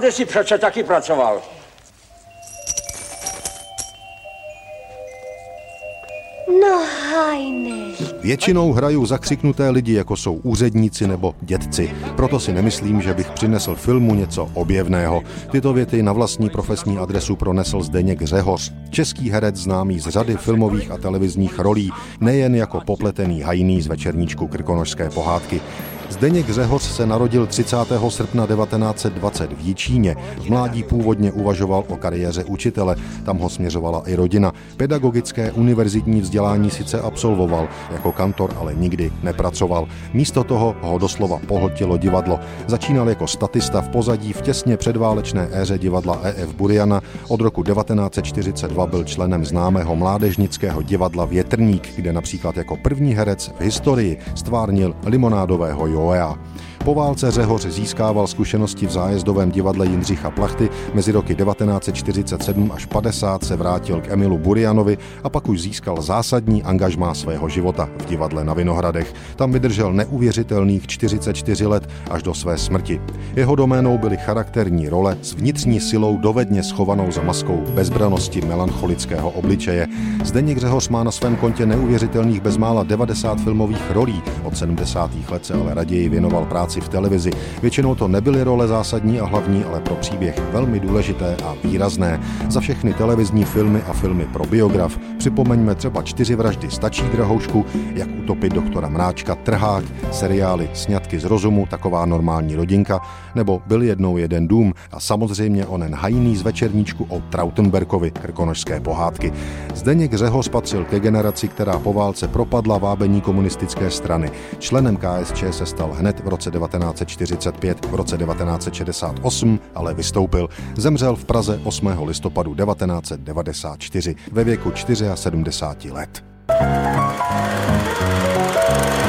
Tady si přece taky pracoval. No, hajne. Většinou hrajou zakřiknuté lidi, jako jsou úředníci nebo dědci. Proto si nemyslím, že bych přinesl filmu něco objevného. Tyto věty na vlastní profesní adresu pronesl Zdeněk Řehoř, český herec známý z řady filmových a televizních rolí, nejen jako popletený hajný z večerníčku Krkonožské pohádky. Zdeněk Řehoř se narodil 30. srpna 1920 v Jičíně. V mládí původně uvažoval o kariéře učitele, tam ho směřovala i rodina. Pedagogické univerzitní vzdělání sice absolvoval, jako kantor ale nikdy nepracoval. Místo toho ho doslova pohltilo divadlo. Začínal jako statista v pozadí v těsně předválečné éře divadla E.F. Buriana. Od roku 1942 byl členem známého mládežnického divadla Větrník, kde například jako první herec v historii stvárnil limonádového oil. Po válce Řehoř získával zkušenosti v zájezdovém divadle Jindřicha Plachty. Mezi roky 1947 až 50 se vrátil k Emilu Burianovi a pak už získal zásadní angažmá svého života v divadle na Vinohradech. Tam vydržel neuvěřitelných 44 let až do své smrti. Jeho doménou byly charakterní role s vnitřní silou dovedně schovanou za maskou bezbranosti melancholického obličeje. Zdeněk Řehoř má na svém kontě neuvěřitelných bezmála 90 filmových rolí. Od 70. let se ale raději věnoval práci práci v televizi. Většinou to nebyly role zásadní a hlavní, ale pro příběh velmi důležité a výrazné. Za všechny televizní filmy a filmy pro biograf připomeňme třeba čtyři vraždy stačí drahoušku, jak utopit doktora Mráčka, Trhák, seriály Sňatky z rozumu, taková normální rodinka, nebo Byl jednou jeden dům a samozřejmě onen hajný z večerníčku o Trautenberkovi krkonožské pohádky. Zdeněk Řehoř patřil ke generaci, která po válce propadla vábení komunistické strany. Členem KSČ se stal hned v roce 1945, v roce 1968 ale vystoupil. Zemřel v Praze 8. listopadu 1994 ve věku 74 let. thank you